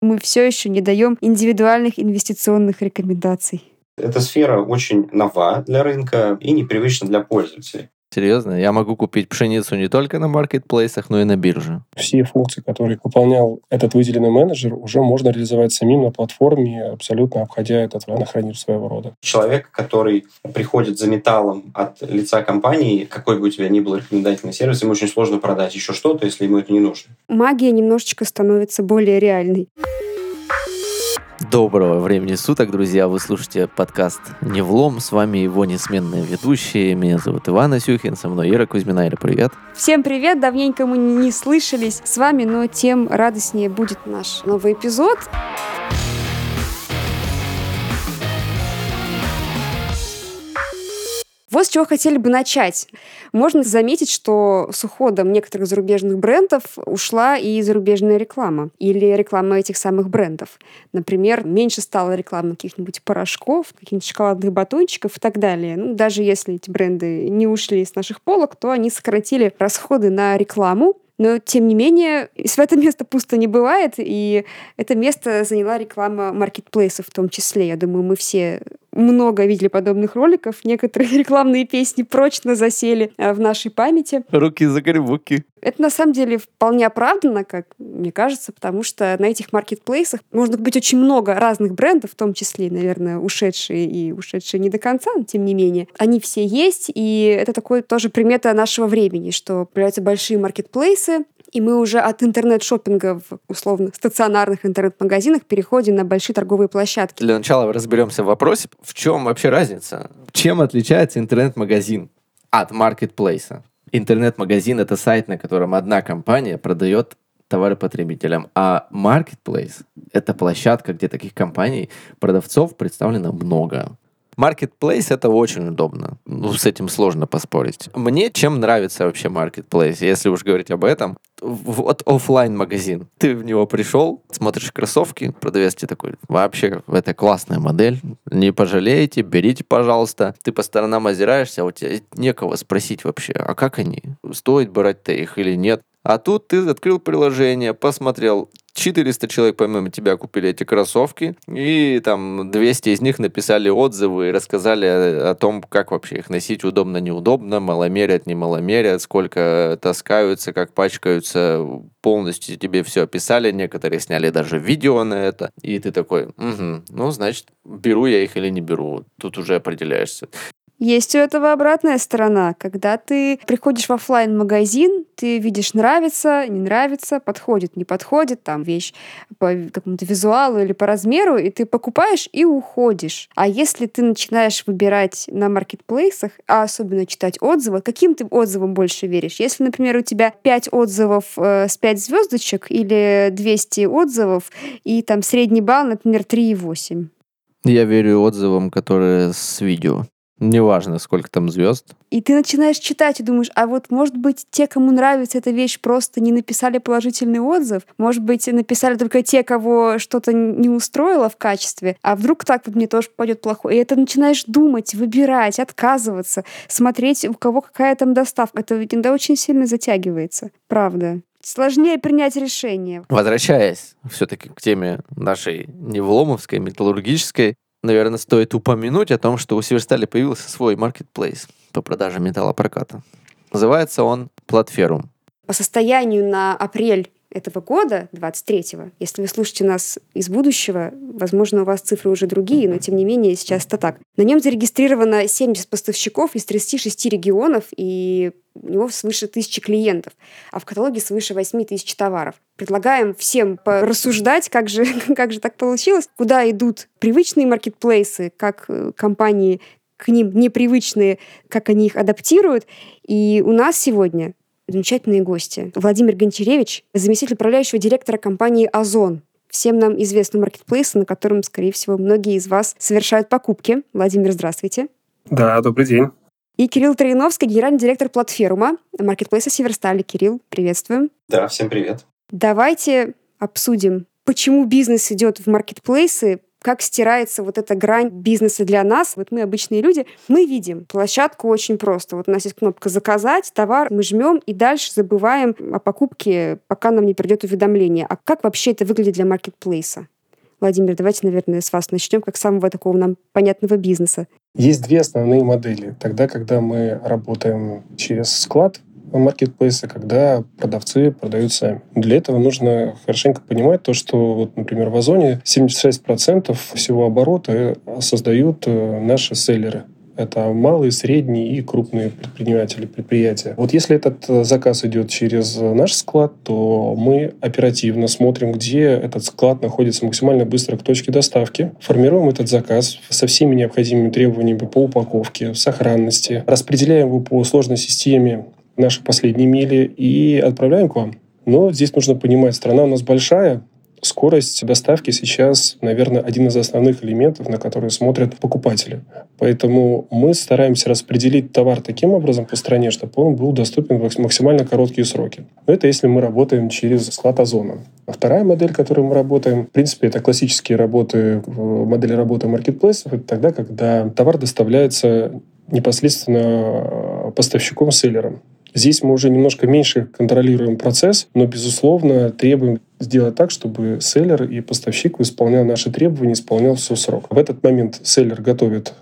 Мы все еще не даем индивидуальных инвестиционных рекомендаций. Эта сфера очень нова для рынка и непривычна для пользователей. Серьезно? Я могу купить пшеницу не только на маркетплейсах, но и на бирже. Все функции, которые выполнял этот выделенный менеджер, уже можно реализовать самим на платформе, абсолютно обходя этот хранитель своего рода. Человек, который приходит за металлом от лица компании, какой бы у тебя ни был рекомендательный сервис, ему очень сложно продать еще что-то, если ему это не нужно. Магия немножечко становится более реальной. Доброго времени суток, друзья! Вы слушаете подкаст «Не влом». С вами его несменные ведущие. Меня зовут Иван Асюхин, со мной Ира Кузьмина. Ира, привет! Всем привет! Давненько мы не слышались с вами, но тем радостнее будет наш новый эпизод. Вот с чего хотели бы начать. Можно заметить, что с уходом некоторых зарубежных брендов ушла и зарубежная реклама или реклама этих самых брендов. Например, меньше стало рекламы каких-нибудь порошков, каких-нибудь шоколадных батончиков и так далее. Ну, даже если эти бренды не ушли с наших полок, то они сократили расходы на рекламу, но, тем не менее, в это место пусто не бывает, и это место заняла реклама маркетплейсов в том числе. Я думаю, мы все много видели подобных роликов. Некоторые рекламные песни прочно засели э, в нашей памяти. Руки за грибуки. Это на самом деле вполне оправданно, как мне кажется, потому что на этих маркетплейсах можно купить очень много разных брендов, в том числе, наверное, ушедшие и ушедшие не до конца, но тем не менее. Они все есть, и это такое тоже примета нашего времени, что появляются большие маркетплейсы, и мы уже от интернет-шоппинга в условно стационарных интернет-магазинах переходим на большие торговые площадки. Для начала разберемся в вопросе, в чем вообще разница? Чем отличается интернет-магазин от маркетплейса? Интернет-магазин — это сайт, на котором одна компания продает товары потребителям, а marketplace — это площадка, где таких компаний, продавцов представлено много. Marketplace — это очень удобно. Ну, с этим сложно поспорить. Мне чем нравится вообще Marketplace, если уж говорить об этом? Вот офлайн магазин. Ты в него пришел, смотришь кроссовки, продавец тебе такой, вообще, это классная модель, не пожалеете, берите, пожалуйста. Ты по сторонам озираешься, а у тебя некого спросить вообще, а как они? Стоит брать-то их или нет? А тут ты открыл приложение, посмотрел, 400 человек помимо тебя купили эти кроссовки, и там 200 из них написали отзывы и рассказали о, том, как вообще их носить, удобно, неудобно, маломерят, не маломерят, сколько таскаются, как пачкаются, полностью тебе все описали, некоторые сняли даже видео на это, и ты такой, угу, ну, значит, беру я их или не беру, тут уже определяешься. Есть у этого обратная сторона. Когда ты приходишь в офлайн магазин ты видишь, нравится, не нравится, подходит, не подходит, там вещь по какому-то визуалу или по размеру, и ты покупаешь и уходишь. А если ты начинаешь выбирать на маркетплейсах, а особенно читать отзывы, каким ты отзывам больше веришь? Если, например, у тебя 5 отзывов э, с 5 звездочек или 200 отзывов, и там средний балл, например, 3,8. Я верю отзывам, которые с видео. Неважно, сколько там звезд. И ты начинаешь читать и думаешь, а вот, может быть, те, кому нравится эта вещь, просто не написали положительный отзыв? Может быть, написали только те, кого что-то не устроило в качестве? А вдруг так вот мне тоже пойдет плохое? И это начинаешь думать, выбирать, отказываться, смотреть, у кого какая там доставка. Это иногда очень сильно затягивается. Правда сложнее принять решение. Возвращаясь все-таки к теме нашей невломовской, металлургической, наверное, стоит упомянуть о том, что у Северстали появился свой маркетплейс по продаже металлопроката. Называется он Платферум. По состоянию на апрель этого года, 23-го, если вы слушаете нас из будущего, возможно, у вас цифры уже другие, но тем не менее сейчас это так. На нем зарегистрировано 70 поставщиков из 36 регионов, и у него свыше тысячи клиентов, а в каталоге свыше 8 тысяч товаров. Предлагаем всем порассуждать, как же, как же так получилось, куда идут привычные маркетплейсы, как э, компании к ним непривычные, как они их адаптируют. И у нас сегодня замечательные гости. Владимир Гончаревич, заместитель управляющего директора компании «Озон», всем нам известный маркетплейс, на котором, скорее всего, многие из вас совершают покупки. Владимир, здравствуйте. Да, добрый день. И Кирилл Троиновский, генеральный директор платформа маркетплейса Северстали. Кирилл, приветствуем. Да, всем привет. Давайте обсудим, почему бизнес идет в маркетплейсы, как стирается вот эта грань бизнеса для нас. Вот мы обычные люди, мы видим площадку очень просто. Вот у нас есть кнопка «Заказать», товар, мы жмем и дальше забываем о покупке, пока нам не придет уведомление. А как вообще это выглядит для маркетплейса? Владимир, давайте, наверное, с вас начнем, как самого такого нам понятного бизнеса. Есть две основные модели. Тогда, когда мы работаем через склад, маркетплейса, когда продавцы продают сами. Для этого нужно хорошенько понимать то, что, вот, например, в Озоне 76% всего оборота создают э, наши селлеры. Это малые, средние и крупные предприниматели, предприятия. Вот если этот э, заказ идет через наш склад, то мы оперативно смотрим, где этот склад находится максимально быстро к точке доставки, формируем этот заказ со всеми необходимыми требованиями по упаковке, сохранности, распределяем его по сложной системе наши последние мили и отправляем к вам. Но здесь нужно понимать, страна у нас большая, Скорость доставки сейчас, наверное, один из основных элементов, на которые смотрят покупатели. Поэтому мы стараемся распределить товар таким образом по стране, чтобы он был доступен в максимально короткие сроки. Но это если мы работаем через склад Озона. А вторая модель, которой мы работаем, в принципе, это классические работы, модели работы маркетплейсов. Это тогда, когда товар доставляется непосредственно поставщиком-селлером. Здесь мы уже немножко меньше контролируем процесс, но, безусловно, требуем сделать так, чтобы селлер и поставщик исполнял наши требования, исполнял все срок. В этот момент селлер готовит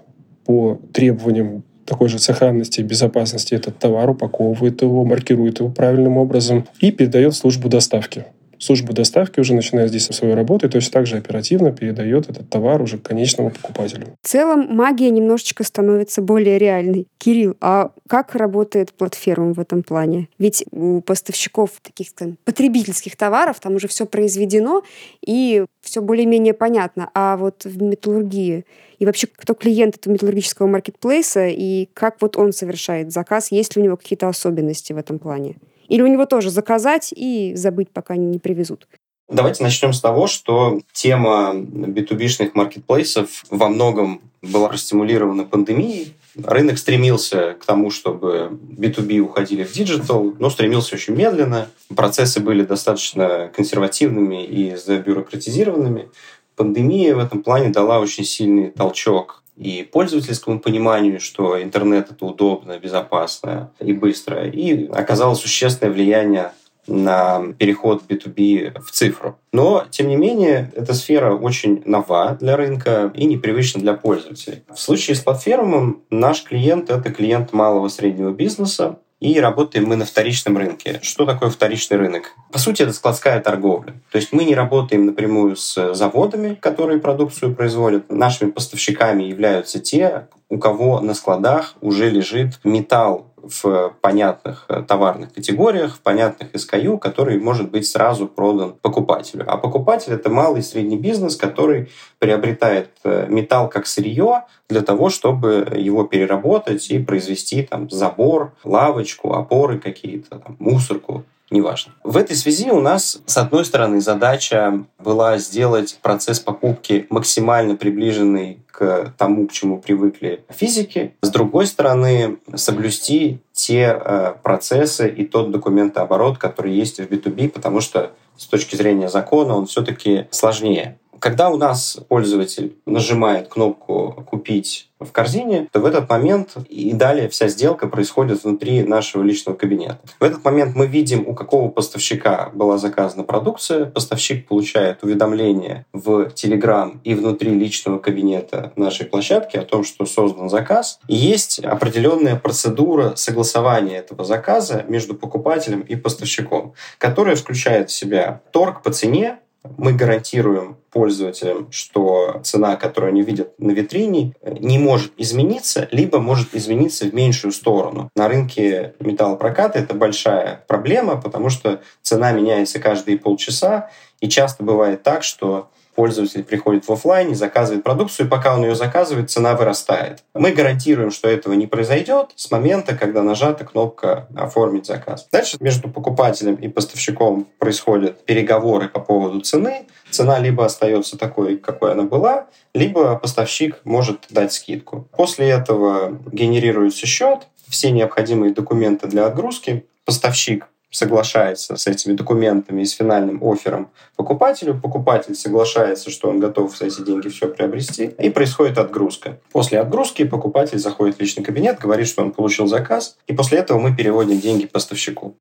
по требованиям такой же сохранности и безопасности этот товар, упаковывает его, маркирует его правильным образом и передает службу доставки служба доставки уже начинает здесь свою работу и точно так же оперативно передает этот товар уже к конечному покупателю. В целом магия немножечко становится более реальной. Кирилл, а как работает платформа в этом плане? Ведь у поставщиков таких скажем, потребительских товаров там уже все произведено и все более-менее понятно. А вот в металлургии и вообще, кто клиент этого металлургического маркетплейса и как вот он совершает заказ, есть ли у него какие-то особенности в этом плане? Или у него тоже заказать и забыть, пока не привезут? Давайте начнем с того, что тема B2B -шных маркетплейсов во многом была простимулирована пандемией. Рынок стремился к тому, чтобы B2B уходили в диджитал, но стремился очень медленно. Процессы были достаточно консервативными и забюрократизированными. Пандемия в этом плане дала очень сильный толчок и пользовательскому пониманию, что интернет это удобно, безопасно и быстро, и оказало существенное влияние на переход B2B в цифру. Но, тем не менее, эта сфера очень нова для рынка и непривычна для пользователей. В случае с платформом наш клиент — это клиент малого среднего бизнеса, и работаем мы на вторичном рынке. Что такое вторичный рынок? По сути, это складская торговля. То есть мы не работаем напрямую с заводами, которые продукцию производят. Нашими поставщиками являются те, у кого на складах уже лежит металл в понятных э, товарных категориях, в понятных SKU, который может быть сразу продан покупателю. А покупатель — это малый и средний бизнес, который приобретает э, металл как сырье для того, чтобы его переработать и произвести там забор, лавочку, опоры какие-то, там, мусорку неважно. В этой связи у нас, с одной стороны, задача была сделать процесс покупки максимально приближенный к тому, к чему привыкли физики. С другой стороны, соблюсти те э, процессы и тот документооборот, который есть в B2B, потому что с точки зрения закона он все-таки сложнее. Когда у нас пользователь нажимает кнопку «Купить» в корзине, то в этот момент и далее вся сделка происходит внутри нашего личного кабинета. В этот момент мы видим, у какого поставщика была заказана продукция. Поставщик получает уведомление в Telegram и внутри личного кабинета нашей площадки о том, что создан заказ. И есть определенная процедура согласования этого заказа между покупателем и поставщиком, которая включает в себя торг по цене, мы гарантируем пользователям, что цена, которую они видят на витрине, не может измениться, либо может измениться в меньшую сторону. На рынке металлопроката это большая проблема, потому что цена меняется каждые полчаса, и часто бывает так, что пользователь приходит в офлайн, заказывает продукцию, и пока он ее заказывает, цена вырастает. Мы гарантируем, что этого не произойдет с момента, когда нажата кнопка «Оформить заказ». Дальше между покупателем и поставщиком происходят переговоры по поводу цены. Цена либо остается такой, какой она была, либо поставщик может дать скидку. После этого генерируется счет, все необходимые документы для отгрузки, поставщик соглашается с этими документами и с финальным оффером покупателю. Покупатель соглашается, что он готов за эти деньги все приобрести. И происходит отгрузка. После отгрузки покупатель заходит в личный кабинет, говорит, что он получил заказ. И после этого мы переводим деньги поставщику.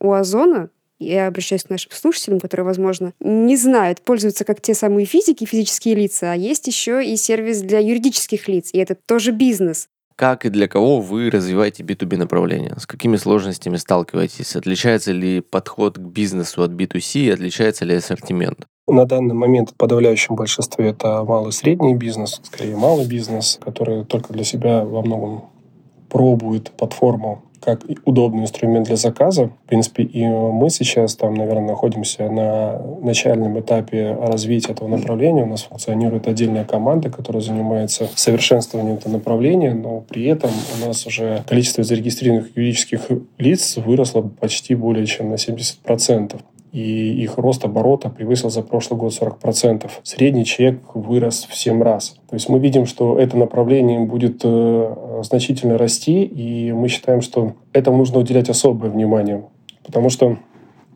У Озона я обращаюсь к нашим слушателям, которые, возможно, не знают, пользуются как те самые физики, физические лица, а есть еще и сервис для юридических лиц, и это тоже бизнес. Как и для кого вы развиваете B2B направление? С какими сложностями сталкиваетесь? Отличается ли подход к бизнесу от B2C? Отличается ли ассортимент? На данный момент в подавляющем большинстве это малый и средний бизнес, скорее малый бизнес, который только для себя во многом пробует платформу как удобный инструмент для заказа. В принципе, и мы сейчас там, наверное, находимся на начальном этапе развития этого направления. У нас функционирует отдельная команда, которая занимается совершенствованием этого направления, но при этом у нас уже количество зарегистрированных юридических лиц выросло почти более чем на 70% и их рост оборота превысил за прошлый год 40%. Средний чек вырос в 7 раз. То есть мы видим, что это направление будет э, значительно расти, и мы считаем, что этому нужно уделять особое внимание, потому что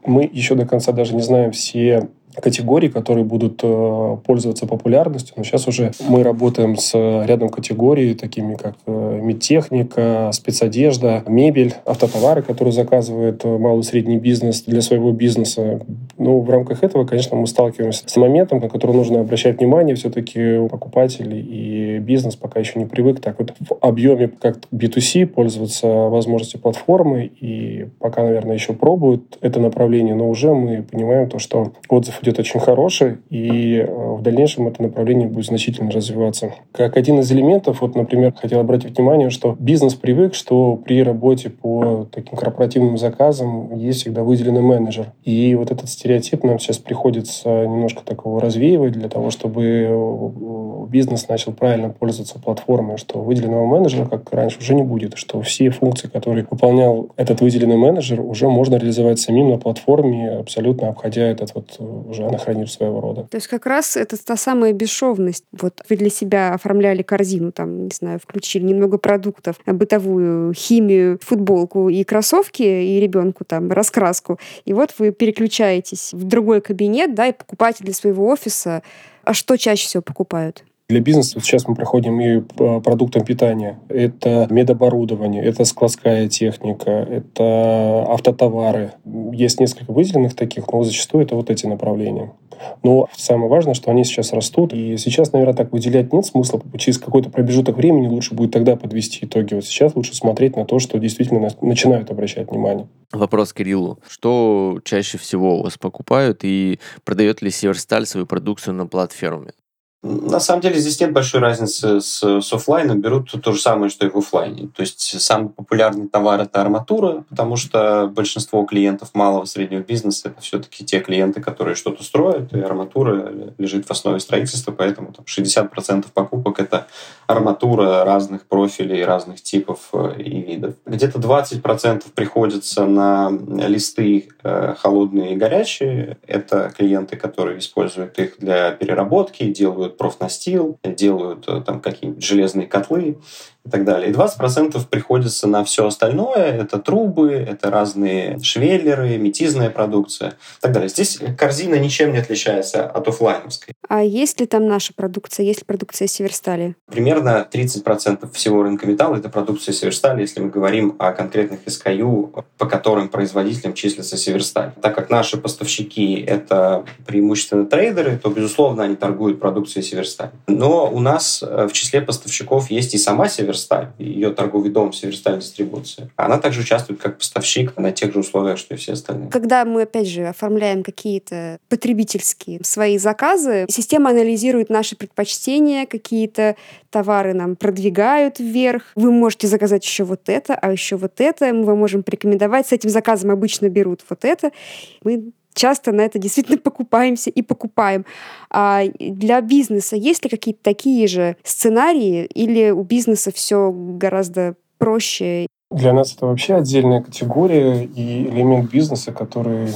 мы еще до конца даже не знаем все категорий, которые будут э, пользоваться популярностью. Но сейчас уже мы работаем с рядом категорий, такими как э, медтехника, спецодежда, мебель, автотовары, которые заказывает э, малый и средний бизнес для своего бизнеса. Ну, в рамках этого, конечно, мы сталкиваемся с моментом, на который нужно обращать внимание. Все-таки покупатели и бизнес пока еще не привык так вот в объеме как B2C пользоваться возможностью платформы. И пока, наверное, еще пробуют это направление, но уже мы понимаем то, что отзыв идет очень хороший, и э, в дальнейшем это направление будет значительно развиваться. Как один из элементов, вот, например, хотел обратить внимание, что бизнес привык, что при работе по таким корпоративным заказам есть всегда выделенный менеджер. И вот этот стереотип нам сейчас приходится немножко такого развеивать для того, чтобы э, бизнес начал правильно пользоваться платформой, что выделенного менеджера, как раньше, уже не будет, что все функции, которые выполнял этот выделенный менеджер, уже можно реализовать самим на платформе, абсолютно обходя этот вот э, уже анахронизм своего рода. То есть как раз это та самая бесшовность. Вот вы для себя оформляли корзину, там, не знаю, включили немного продуктов, бытовую, химию, футболку и кроссовки, и ребенку там раскраску. И вот вы переключаетесь в другой кабинет, да, и покупаете для своего офиса. А что чаще всего покупают? Для бизнеса сейчас мы проходим и по продуктам питания. Это медоборудование, это складская техника, это автотовары. Есть несколько выделенных таких, но зачастую это вот эти направления. Но самое важное, что они сейчас растут. И сейчас, наверное, так выделять нет смысла. Через какой-то промежуток времени лучше будет тогда подвести итоги. Вот сейчас лучше смотреть на то, что действительно начинают обращать внимание. Вопрос Кириллу. Что чаще всего у вас покупают и продает ли Северсталь свою продукцию на платформе? На самом деле здесь нет большой разницы с, с офлайном. Берут то же самое, что и в офлайне. То есть самый популярный товар – это арматура, потому что большинство клиентов малого и среднего бизнеса – это все-таки те клиенты, которые что-то строят, и арматура лежит в основе строительства, поэтому там, 60% покупок – это арматура разных профилей, разных типов э, и видов. Где-то 20% приходится на листы э, холодные и горячие. Это клиенты, которые используют их для переработки, делают делают профнастил, делают э, там какие-нибудь железные котлы и так далее. И 20% приходится на все остальное. Это трубы, это разные швеллеры, метизная продукция и так далее. Здесь корзина ничем не отличается от офлайновской. А есть ли там наша продукция? Есть ли продукция Северстали? Примерно 30% всего рынка металла — это продукция Северстали, если мы говорим о конкретных SKU, по которым производителям числится Северсталь. Так как наши поставщики — это преимущественно трейдеры, то, безусловно, они торгуют продукцией Северсталь. Но у нас э, в числе поставщиков есть и сама Северсталь, Северсталь, ее торговый дом Северсталь Дистрибуция. Она также участвует как поставщик на тех же условиях, что и все остальные. Когда мы, опять же, оформляем какие-то потребительские свои заказы, система анализирует наши предпочтения, какие-то товары нам продвигают вверх. Вы можете заказать еще вот это, а еще вот это. Мы вам можем порекомендовать. С этим заказом обычно берут вот это. Мы часто на это действительно покупаемся и покупаем. А для бизнеса есть ли какие-то такие же сценарии или у бизнеса все гораздо проще? Для нас это вообще отдельная категория и элемент бизнеса, который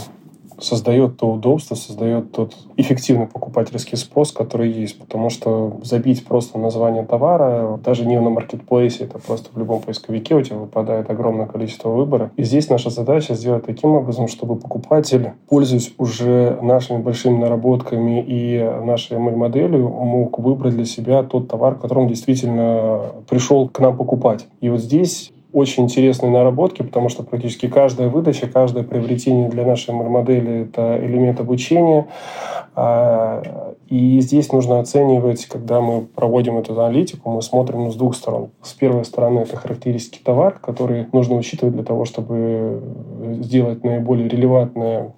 создает то удобство, создает тот эффективный покупательский спрос, который есть. Потому что забить просто название товара, даже не на маркетплейсе, это просто в любом поисковике у тебя выпадает огромное количество выбора. И здесь наша задача сделать таким образом, чтобы покупатель, пользуясь уже нашими большими наработками и нашей ML-моделью, мог выбрать для себя тот товар, который он действительно пришел к нам покупать. И вот здесь очень интересные наработки, потому что практически каждая выдача, каждое приобретение для нашей модели – это элемент обучения. А, и здесь нужно оценивать, когда мы проводим эту аналитику, мы смотрим с двух сторон. С первой стороны это характеристики товара, которые нужно учитывать для того, чтобы сделать наиболее релевантное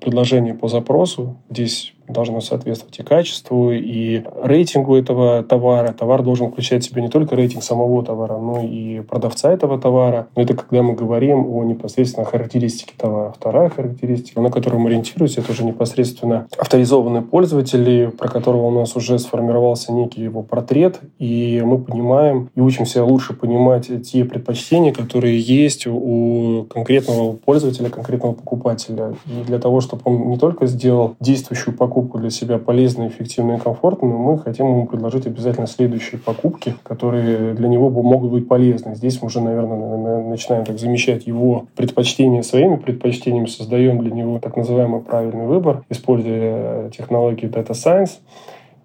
предложение по запросу. Здесь должно соответствовать и качеству, и рейтингу этого товара. Товар должен включать в себя не только рейтинг самого товара, но и продавца этого товара. Но это когда мы говорим о непосредственно характеристике товара. Вторая характеристика, на которую мы ориентируемся, это уже непосредственно авторизованные пользователи, про которого у нас уже сформировался некий его портрет, и мы понимаем и учимся лучше понимать те предпочтения, которые есть у конкретного пользователя, конкретного покупателя. И для того, чтобы он не только сделал действующую покупку, покупку для себя полезной, эффективной и комфортной, мы хотим ему предложить обязательно следующие покупки, которые для него могут быть полезны. Здесь мы уже, наверное, начинаем так замещать его предпочтения своими предпочтениями, создаем для него так называемый правильный выбор, используя технологии Data Science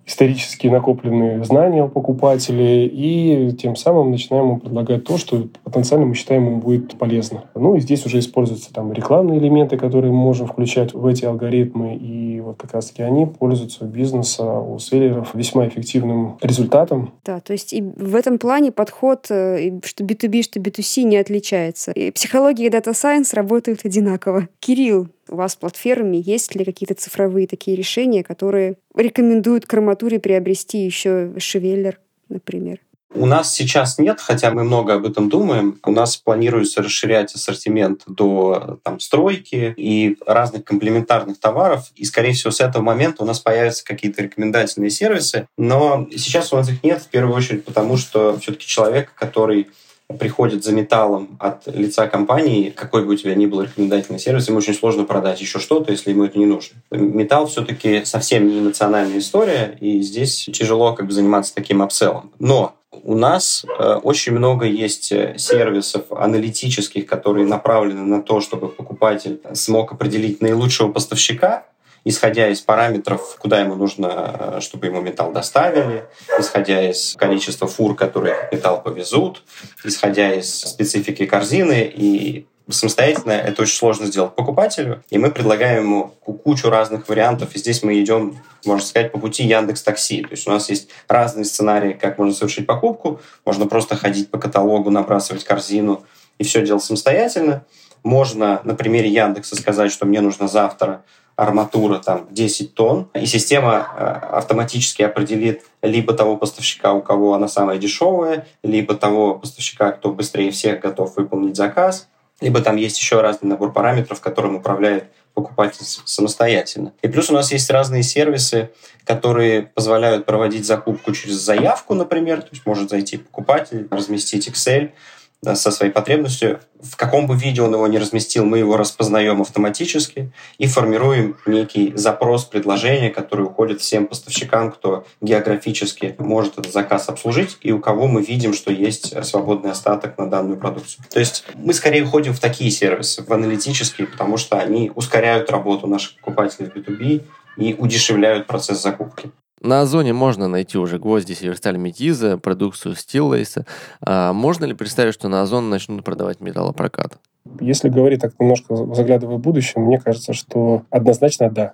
исторически накопленные знания у покупателей, и тем самым начинаем ему предлагать то, что потенциально мы считаем ему будет полезно. Ну и здесь уже используются там рекламные элементы, которые мы можем включать в эти алгоритмы, и вот как раз-таки они пользуются у бизнеса, у селлеров весьма эффективным результатом. Да, то есть и в этом плане подход, э, что B2B, что B2C не отличается. И психология и Data Science работают одинаково. Кирилл, у вас в платформе есть ли какие-то цифровые такие решения, которые рекомендуют к арматуре приобрести еще шевеллер, например? У нас сейчас нет, хотя мы много об этом думаем. У нас планируется расширять ассортимент до там, стройки и разных комплементарных товаров. И, скорее всего, с этого момента у нас появятся какие-то рекомендательные сервисы. Но сейчас у нас их нет, в первую очередь, потому что все-таки человек, который приходит за металлом от лица компании, какой бы у тебя ни был рекомендательный сервис, ему очень сложно продать еще что-то, если ему это не нужно. Металл все-таки совсем не эмоциональная история, и здесь тяжело как бы заниматься таким апселлом. Но у нас э, очень много есть э, сервисов аналитических, которые направлены на то, чтобы покупатель смог определить наилучшего поставщика, исходя из параметров, куда ему нужно, э, чтобы ему металл доставили, исходя из количества фур, которые металл повезут, исходя из специфики корзины и самостоятельно это очень сложно сделать покупателю, и мы предлагаем ему кучу разных вариантов, и здесь мы идем, можно сказать, по пути Яндекс Такси. То есть у нас есть разные сценарии, как можно совершить покупку. Можно просто ходить по каталогу, набрасывать корзину и все делать самостоятельно. Можно на примере Яндекса сказать, что мне нужно завтра арматура там 10 тонн, и система э, автоматически определит либо того поставщика, у кого она самая дешевая, либо того поставщика, кто быстрее всех готов выполнить заказ, либо там есть еще разный набор параметров, которым управляет покупатель самостоятельно. И плюс у нас есть разные сервисы, которые позволяют проводить закупку через заявку, например, то есть может зайти покупатель, разместить Excel, со своей потребностью. В каком бы виде он его не разместил, мы его распознаем автоматически и формируем некий запрос предложения, который уходит всем поставщикам, кто географически может этот заказ обслужить, и у кого мы видим, что есть свободный остаток на данную продукцию. То есть мы скорее уходим в такие сервисы, в аналитические, потому что они ускоряют работу наших покупателей в B2B и удешевляют процесс закупки. На Озоне можно найти уже гвозди Северсталь Метиза, продукцию Стиллейса. А можно ли представить, что на Озон начнут продавать металлопрокат? Если говорить так немножко заглядывая в будущее, мне кажется, что однозначно да.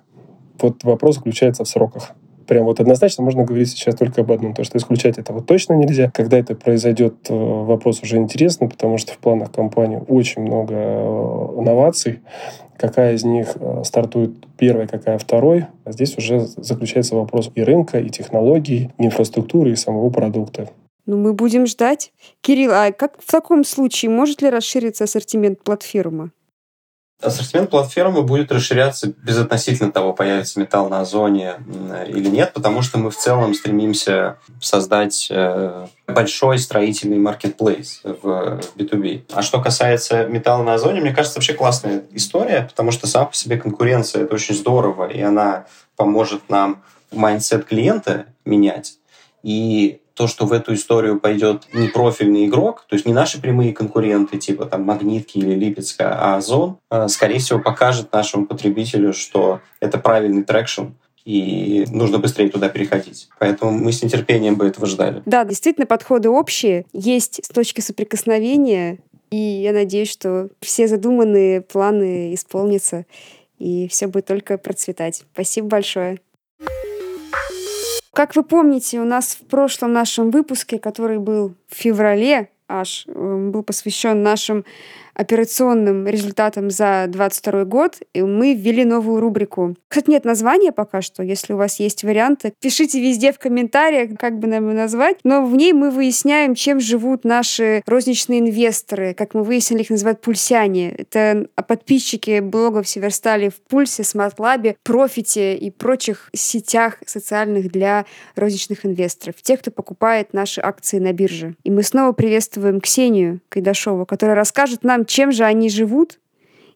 Вот вопрос заключается в сроках прям вот однозначно можно говорить сейчас только об одном, то, что исключать этого точно нельзя. Когда это произойдет, э, вопрос уже интересный, потому что в планах компании очень много э, инноваций, какая из них э, стартует первой, какая второй. А здесь уже заключается вопрос и рынка, и технологий, и инфраструктуры, и самого продукта. Ну, мы будем ждать. Кирилл, а как в таком случае может ли расшириться ассортимент платформы? Ассортимент платформы будет расширяться безотносительно того, появится металл на Озоне или нет, потому что мы в целом стремимся создать э, большой строительный маркетплейс в B2B. А что касается металла на Озоне, мне кажется, вообще классная история, потому что сама по себе конкуренция — это очень здорово, и она поможет нам mindset клиента менять. И то, что в эту историю пойдет не профильный игрок, то есть не наши прямые конкуренты, типа там Магнитки или Липецка, а Озон, э, скорее всего, покажет нашему потребителю, что это правильный traction, и нужно быстрее туда переходить. Поэтому мы с нетерпением бы этого ждали. Да, действительно, подходы общие. Есть точки соприкосновения, и я надеюсь, что все задуманные планы исполнятся, и все будет только процветать. Спасибо большое. Как вы помните, у нас в прошлом нашем выпуске, который был в феврале аж, э, был посвящен нашим операционным результатам за 2022 год, и мы ввели новую рубрику. Кстати, нет названия пока что. Если у вас есть варианты, пишите везде в комментариях, как бы нам ее назвать. Но в ней мы выясняем, чем живут наши розничные инвесторы. Как мы выяснили, их называют пульсяне. Это подписчики блогов Северстали в Пульсе, Смартлабе, Профите и прочих сетях социальных для розничных инвесторов. Тех, кто покупает наши акции на бирже. И мы снова приветствуем Ксению Кайдашову, которая расскажет нам, чем же они живут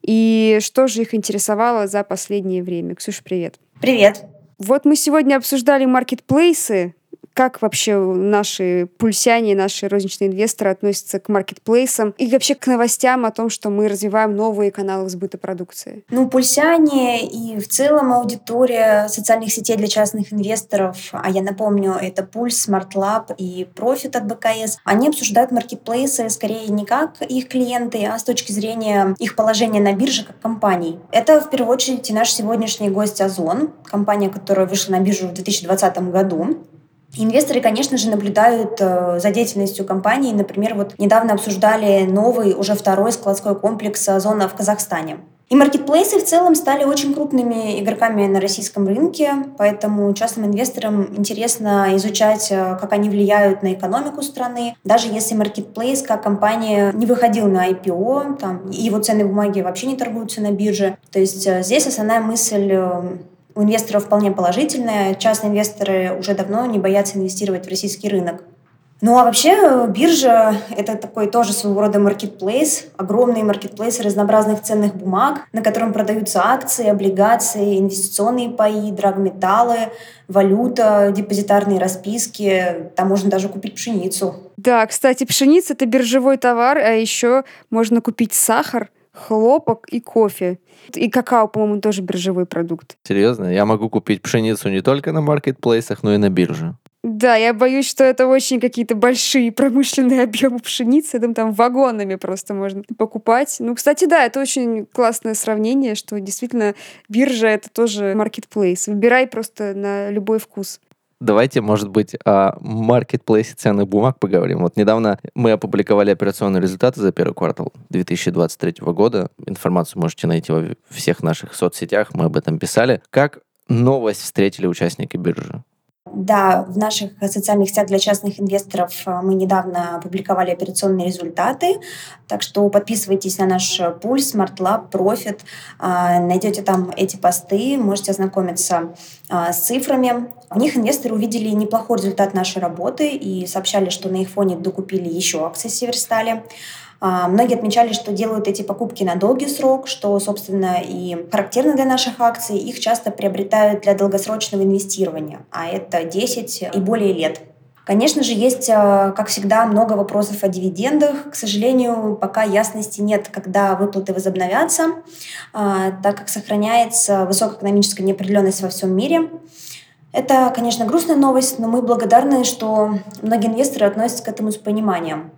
и что же их интересовало за последнее время. Ксюша, привет. Привет. Вот мы сегодня обсуждали маркетплейсы, как вообще наши пульсяне, наши розничные инвесторы относятся к маркетплейсам и вообще к новостям о том, что мы развиваем новые каналы сбыта продукции? Ну, пульсяне и в целом аудитория социальных сетей для частных инвесторов, а я напомню, это Пульс, SmartLab и Profit от БКС, они обсуждают маркетплейсы скорее не как их клиенты, а с точки зрения их положения на бирже как компаний. Это в первую очередь и наш сегодняшний гость Озон, компания, которая вышла на биржу в 2020 году. Инвесторы, конечно же, наблюдают э, за деятельностью компании. Например, вот недавно обсуждали новый, уже второй складской комплекс «Зона» в Казахстане. И маркетплейсы в целом стали очень крупными игроками на российском рынке, поэтому частным инвесторам интересно изучать, э, как они влияют на экономику страны. Даже если маркетплейс как компания не выходил на IPO, там, и его ценные бумаги вообще не торгуются на бирже. То есть э, здесь основная мысль у инвесторов вполне положительная. Частные инвесторы уже давно не боятся инвестировать в российский рынок. Ну а вообще э, биржа — это такой тоже своего рода маркетплейс, огромный маркетплейс разнообразных ценных бумаг, на котором продаются акции, облигации, инвестиционные паи, драгметаллы, валюта, депозитарные расписки. Там можно даже купить пшеницу. Да, кстати, пшеница — это биржевой товар, а еще можно купить сахар, хлопок и кофе. И какао, по-моему, тоже биржевой продукт. Серьезно? Я могу купить пшеницу не только на маркетплейсах, но и на бирже. Да, я боюсь, что это очень какие-то большие промышленные объемы пшеницы, там, там вагонами просто можно покупать. Ну, кстати, да, это очень классное сравнение, что действительно биржа — это тоже маркетплейс. Выбирай просто на любой вкус. Давайте, может быть, о маркетплейсе ценных бумаг поговорим. Вот недавно мы опубликовали операционные результаты за первый квартал 2023 года. Информацию можете найти во всех наших соцсетях, мы об этом писали. Как новость встретили участники биржи? Да, в наших социальных сетях для частных инвесторов э, мы недавно опубликовали операционные результаты, так что подписывайтесь на наш пульс, Smart Lab, Profit, э, найдете там эти посты, можете ознакомиться э, с цифрами. В них инвесторы увидели неплохой результат нашей работы и сообщали, что на их фоне докупили еще акции Северстали. А, многие отмечали, что делают эти покупки на долгий срок, что, собственно, и характерно для наших акций. Их часто приобретают для долгосрочного инвестирования, а это 10 и более лет. Конечно же, есть, а, как всегда, много вопросов о дивидендах. К сожалению, пока ясности нет, когда выплаты возобновятся, а, так как сохраняется высокая экономическая неопределенность во всем мире. Это, конечно, грустная новость, но мы благодарны, что многие инвесторы относятся к этому с пониманием.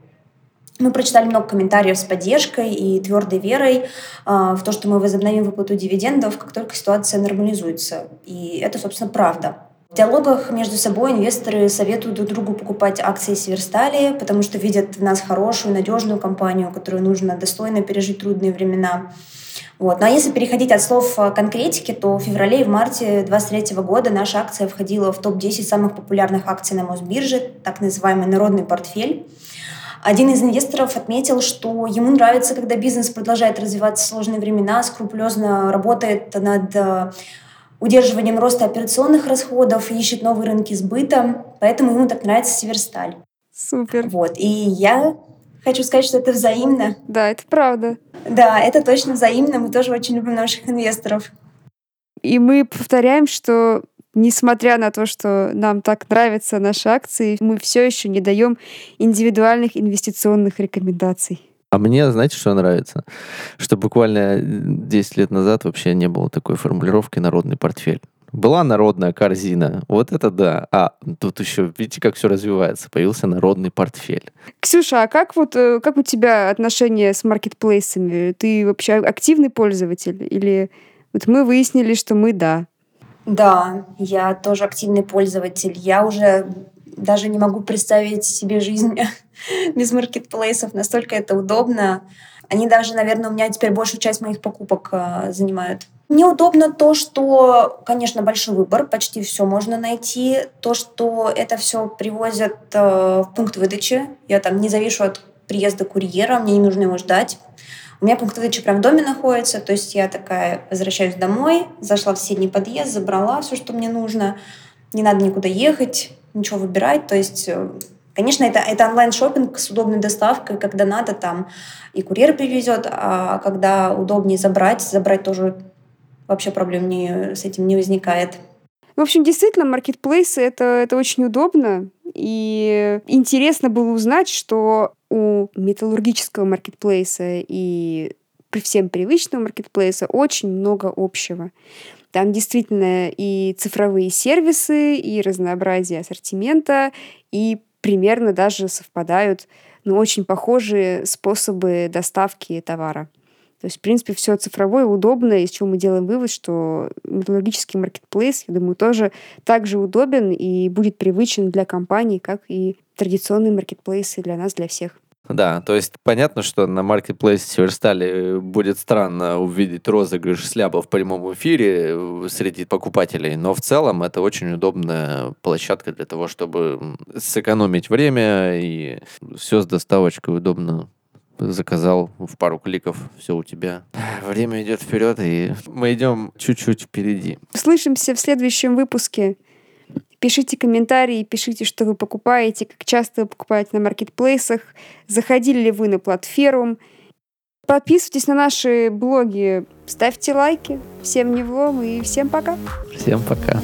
Мы прочитали много комментариев с поддержкой и твердой верой э, в то, что мы возобновим выплату дивидендов, как только ситуация нормализуется. И это, собственно, правда. В диалогах между собой инвесторы советуют друг другу покупать акции Северстали, потому что видят в нас хорошую, надежную компанию, которую нужно достойно пережить трудные времена. Вот. Ну а если переходить от слов конкретики, то в феврале и в марте 2023 года наша акция входила в топ-10 самых популярных акций на Мосбирже, так называемый народный портфель. Один из инвесторов отметил, что ему нравится, когда бизнес продолжает развиваться в сложные времена, скрупулезно работает над э, удерживанием роста операционных расходов, ищет новые рынки сбыта, поэтому ему так нравится Северсталь. Супер. Вот, и я хочу сказать, что это взаимно. Да, это правда. Да, это точно взаимно, мы тоже очень любим наших инвесторов. И мы повторяем, что несмотря на то, что нам так нравятся наши акции, мы все еще не даем индивидуальных инвестиционных рекомендаций. А мне, знаете, что нравится? Что буквально 10 лет назад вообще не было такой формулировки «народный портфель». Была народная корзина, вот это да. А тут еще, видите, как все развивается. Появился народный портфель. Ксюша, а как вот э, как у тебя отношения с маркетплейсами? Ты вообще активный пользователь? Или вот мы выяснили, что мы да. Да, я тоже активный пользователь. Я уже даже не могу представить себе жизнь без маркетплейсов. Настолько это удобно. Они даже, наверное, у меня теперь большую часть моих покупок э, занимают. Мне удобно то, что, конечно, большой выбор, почти все можно найти. То, что это все привозят э, в пункт выдачи. Я там не завишу от приезда курьера, мне не нужно его ждать. У меня пункт выдачи прям в доме находится, то есть я такая возвращаюсь домой, зашла в соседний подъезд, забрала все, что мне нужно. Не надо никуда ехать, ничего выбирать. То есть э, Конечно, это, это онлайн шопинг с удобной доставкой, когда надо, там и курьер привезет, а когда удобнее забрать, забрать тоже вообще проблем не, с этим не возникает. В общем, действительно, маркетплейсы это, это очень удобно. И интересно было узнать, что у металлургического маркетплейса и при всем привычного маркетплейса очень много общего. Там действительно и цифровые сервисы, и разнообразие ассортимента, и примерно даже совпадают, но очень похожие способы доставки товара. То есть, в принципе, все цифровое, удобно, из чего мы делаем вывод, что металлургический маркетплейс, я думаю, тоже также удобен и будет привычен для компаний, как и традиционные маркетплейсы для нас, для всех. Да, то есть понятно, что на маркетплейсе Северстали будет странно увидеть розыгрыш сляба в прямом эфире э, среди покупателей, но в целом это очень удобная площадка для того, чтобы сэкономить время и все с доставочкой удобно заказал в пару кликов, все у тебя. Время идет вперед, и мы идем чуть-чуть впереди. Слышимся в следующем выпуске. Пишите комментарии, пишите, что вы покупаете, как часто вы покупаете на маркетплейсах, заходили ли вы на платформу. Подписывайтесь на наши блоги, ставьте лайки. Всем не влом и всем пока. Всем пока.